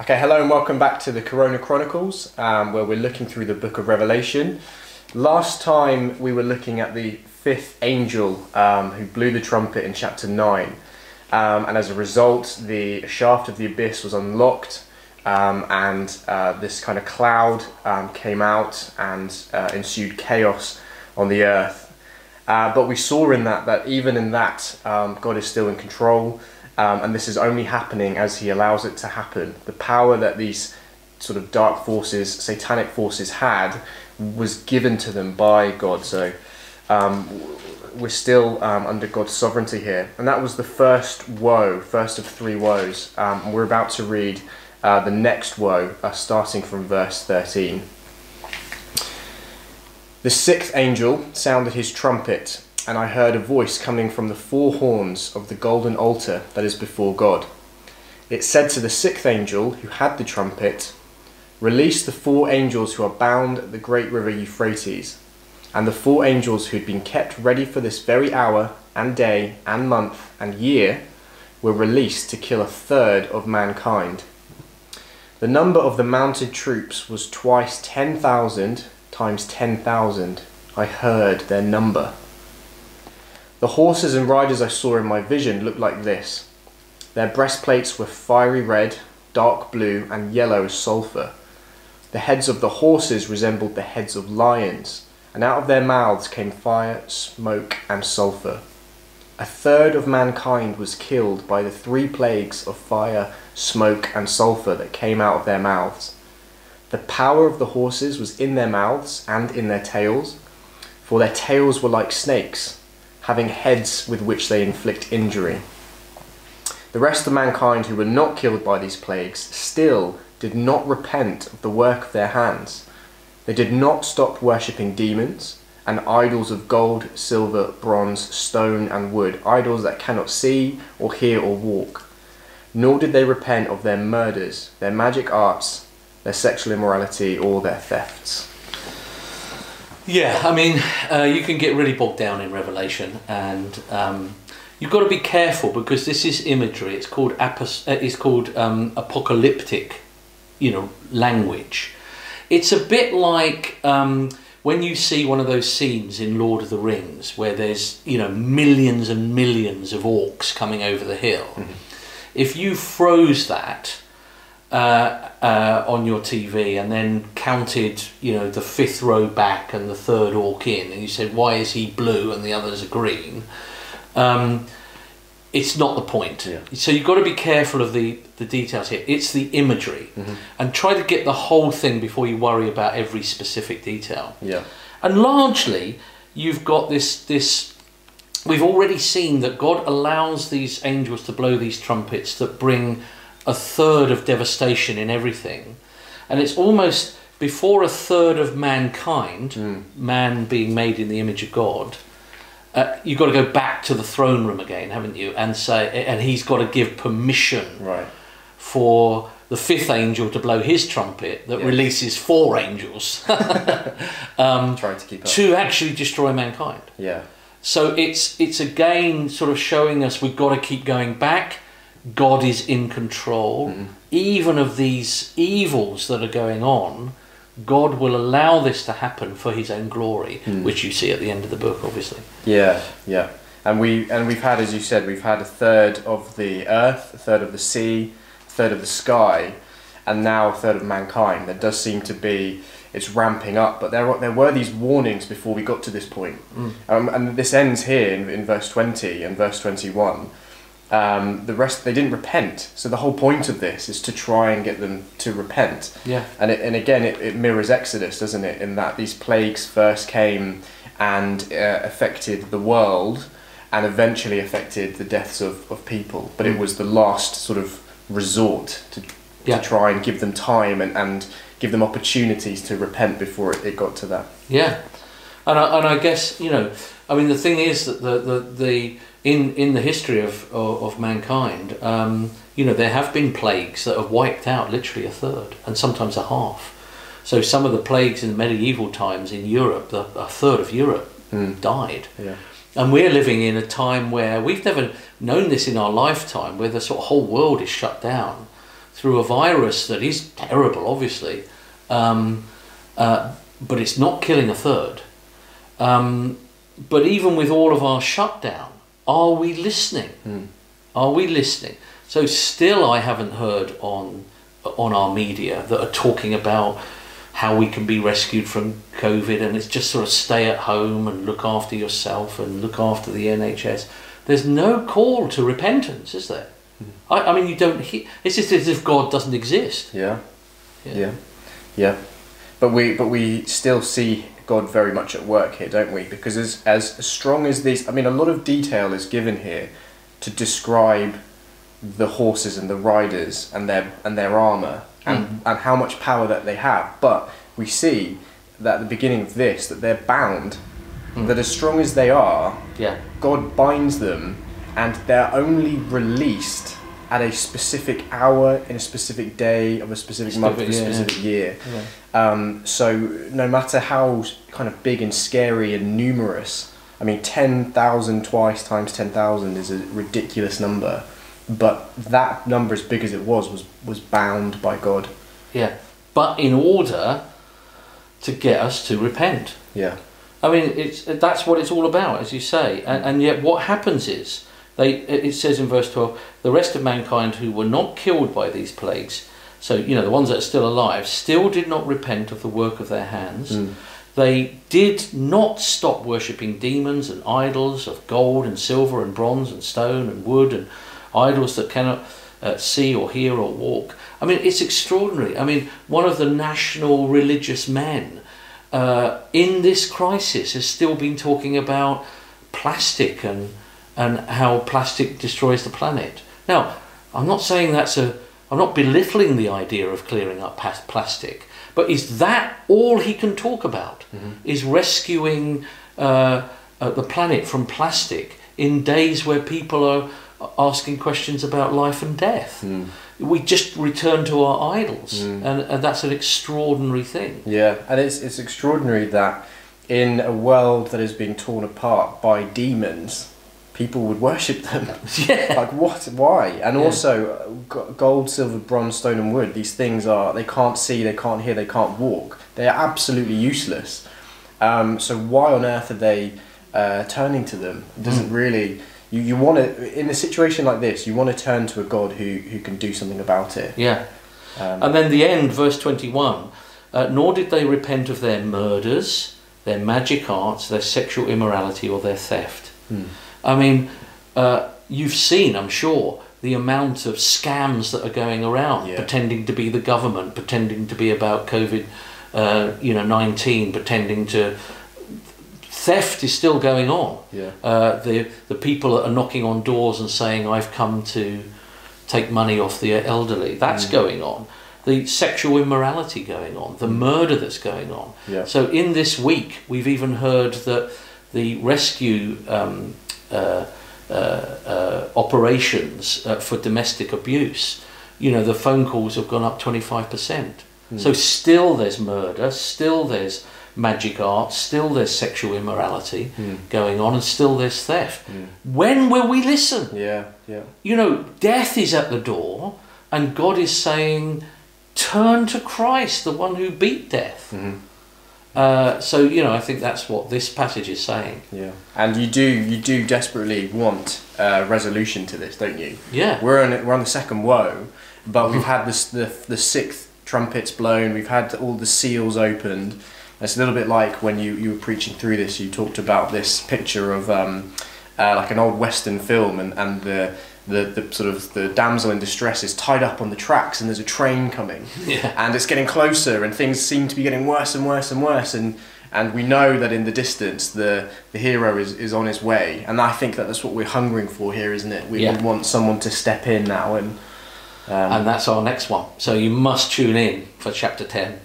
Okay, hello and welcome back to the Corona Chronicles, um, where we're looking through the book of Revelation. Last time we were looking at the fifth angel um, who blew the trumpet in chapter 9, um, and as a result, the shaft of the abyss was unlocked, um, and uh, this kind of cloud um, came out and uh, ensued chaos on the earth. Uh, but we saw in that that even in that, um, God is still in control. Um, and this is only happening as he allows it to happen. The power that these sort of dark forces, satanic forces had, was given to them by God. So um, we're still um, under God's sovereignty here. And that was the first woe, first of three woes. Um, we're about to read uh, the next woe, uh, starting from verse 13. The sixth angel sounded his trumpet and I heard a voice coming from the four horns of the golden altar that is before God. It said to the sixth angel who had the trumpet, Release the four angels who are bound at the great river Euphrates. And the four angels who had been kept ready for this very hour and day and month and year were released to kill a third of mankind. The number of the mounted troops was twice 10,000 times 10,000. I heard their number. The horses and riders I saw in my vision looked like this. Their breastplates were fiery red, dark blue, and yellow as sulphur. The heads of the horses resembled the heads of lions, and out of their mouths came fire, smoke, and sulphur. A third of mankind was killed by the three plagues of fire, smoke, and sulphur that came out of their mouths. The power of the horses was in their mouths and in their tails, for their tails were like snakes having heads with which they inflict injury. The rest of mankind who were not killed by these plagues still did not repent of the work of their hands. They did not stop worshipping demons and idols of gold, silver, bronze, stone, and wood, idols that cannot see or hear or walk. Nor did they repent of their murders, their magic arts, their sexual immorality, or their thefts. Yeah, I mean, uh, you can get really bogged down in Revelation, and um, you've got to be careful because this is imagery. It's called apos- uh, It's called um, apocalyptic, you know, language. It's a bit like um, when you see one of those scenes in Lord of the Rings where there's you know millions and millions of orcs coming over the hill. Mm-hmm. If you froze that uh, uh, on your TV and then counted, you know, the fifth row back and the third orc in, and you said, why is he blue and the others are green? Um, it's not the point. Yeah. So you've got to be careful of the, the details here. It's the imagery, mm-hmm. and try to get the whole thing before you worry about every specific detail. Yeah. And largely, you've got this this. We've already seen that God allows these angels to blow these trumpets that bring a third of devastation in everything. And it's almost before a third of mankind, mm. man being made in the image of God, uh, you've got to go back to the throne room again, haven't you? And say, and he's got to give permission right. for the fifth angel to blow his trumpet that yes. releases four angels um, trying to keep up. to actually destroy mankind. Yeah. So it's it's again sort of showing us we've got to keep going back God is in control, mm. even of these evils that are going on. God will allow this to happen for His own glory, mm. which you see at the end of the book, obviously. Yeah, yeah, and we and we've had, as you said, we've had a third of the earth, a third of the sea, a third of the sky, and now a third of mankind. There does seem to be it's ramping up, but there there were these warnings before we got to this point, mm. um, and this ends here in, in verse twenty and verse twenty one um, the rest they didn't repent. So the whole point of this is to try and get them to repent. Yeah. And it, and again, it, it mirrors Exodus, doesn't it? In that these plagues first came and uh, affected the world, and eventually affected the deaths of, of people. But mm. it was the last sort of resort to, yeah. to try and give them time and, and give them opportunities to repent before it, it got to that. Yeah. And I, and I guess you know, I mean, the thing is that the the, the in in the history of of, of mankind, um, you know, there have been plagues that have wiped out literally a third and sometimes a half. So some of the plagues in the medieval times in Europe, the, a third of Europe mm. died. Yeah. And we're living in a time where we've never known this in our lifetime, where the sort of whole world is shut down. through a virus that is terrible, obviously, um, uh, but it's not killing a third. Um, but even with all of our shutdown, are we listening? Mm. Are we listening? So still, I haven't heard on on our media that are talking about how we can be rescued from COVID, and it's just sort of stay at home and look after yourself and look after the NHS. There's no call to repentance, is there? I, I mean, you don't. Hear, it's just as if God doesn't exist. Yeah. Yeah. Yeah. Yeah. But we but we still see God very much at work here, don't we? Because as as strong as these I mean a lot of detail is given here to describe the horses and the riders and their and their armor and, hmm. and how much power that they have. But we see that at the beginning of this that they're bound, hmm. that as strong as they are, Yeah. God binds them and they're only released at a specific hour in a specific day of a specific month of a Specific, yeah, year. Yeah. Um, so no matter how kind of big and scary and numerous, I mean, 10,000 twice times 10,000 is a ridiculous number. But that number, as big as it was, was, was bound by God. Yeah. But in order to get us to repent. Yeah. I mean, it's that's what it's all about, as you say. And, and yet, what happens is they. It says in verse twelve, the rest of mankind who were not killed by these plagues, so you know the ones that are still alive, still did not repent of the work of their hands. Mm. They did not stop worshipping demons and idols of gold and silver and bronze and stone and wood and idols that cannot uh, see or hear or walk. I mean, it's extraordinary. I mean, one of the national religious men uh, in this crisis has still been talking about plastic and and how plastic destroys the planet. Now, I'm not saying that's a. I'm not belittling the idea of clearing up plastic, but is that all he can talk about? Is rescuing uh, uh, the planet from plastic in days where people are asking questions about life and death? Mm. We just return to our idols, and, and that's an extraordinary thing. Yeah, and it's it's extraordinary that in a world that is being torn apart by demons, people would worship them. Yeah. like what? Why? And Yeah. also, uh, gold, silver, bronze, stone, and wood. These things are they can't see, they can't hear, they can't walk. They are absolutely useless. Um, so why on earth are they uh, turning to them? It doesn't really. You, you want to in a situation like this, you want to turn to a God who, who can do something about it. Yeah. Um, And then the end, verse 21 uh, Nor did they repent of their murders, their magic arts, their sexual immorality, or their theft. Hmm. I mean, uh, you've seen, I'm sure, the amount of scams that are going around, Yeah. pretending to be the government, pretending to be about COVID, uh, you know, 19, pretending to. Theft is still going on. Yeah. Uh, the the people that are knocking on doors and saying, "I've come to take money off the elderly," that's going on. The sexual immorality going on, the murder that's going on. Yeah. So in this week, we've even heard that the rescue um, Uh, uh, uh, operations uh, for domestic abuse, you know, the phone calls have gone up 25%. Hmm. So still there's murder, still there's magic art, still there's sexual immorality hmm. going on, and still there's theft. Hmm. When will we listen? Yeah. Yeah. You know, death is at the door, and God is saying, turn to Christ, the one who beat death. Mhm. Uh, so you know, I think that's what this passage is saying. Yeah, and you do you do desperately want uh, resolution to this, don't you? Yeah, We're on it we're on the second woe, but we've had this the the sixth trumpets blown. We've had all the seals opened. It's a little bit like when you, you were preaching through this. You talked about this picture of um, uh, like an old western film, and and the. The, the sort of the damsel in distress is tied up on the tracks and there's a train coming yeah, and it's getting closer and things seem to be getting worse and worse and worse and and we know that in the distance the the hero is, is on his way and I think that that's what we're hungering for here isn't it we, Yeah. we want someone to step in now and um, and that's our next one. So you must tune in for chapter ten.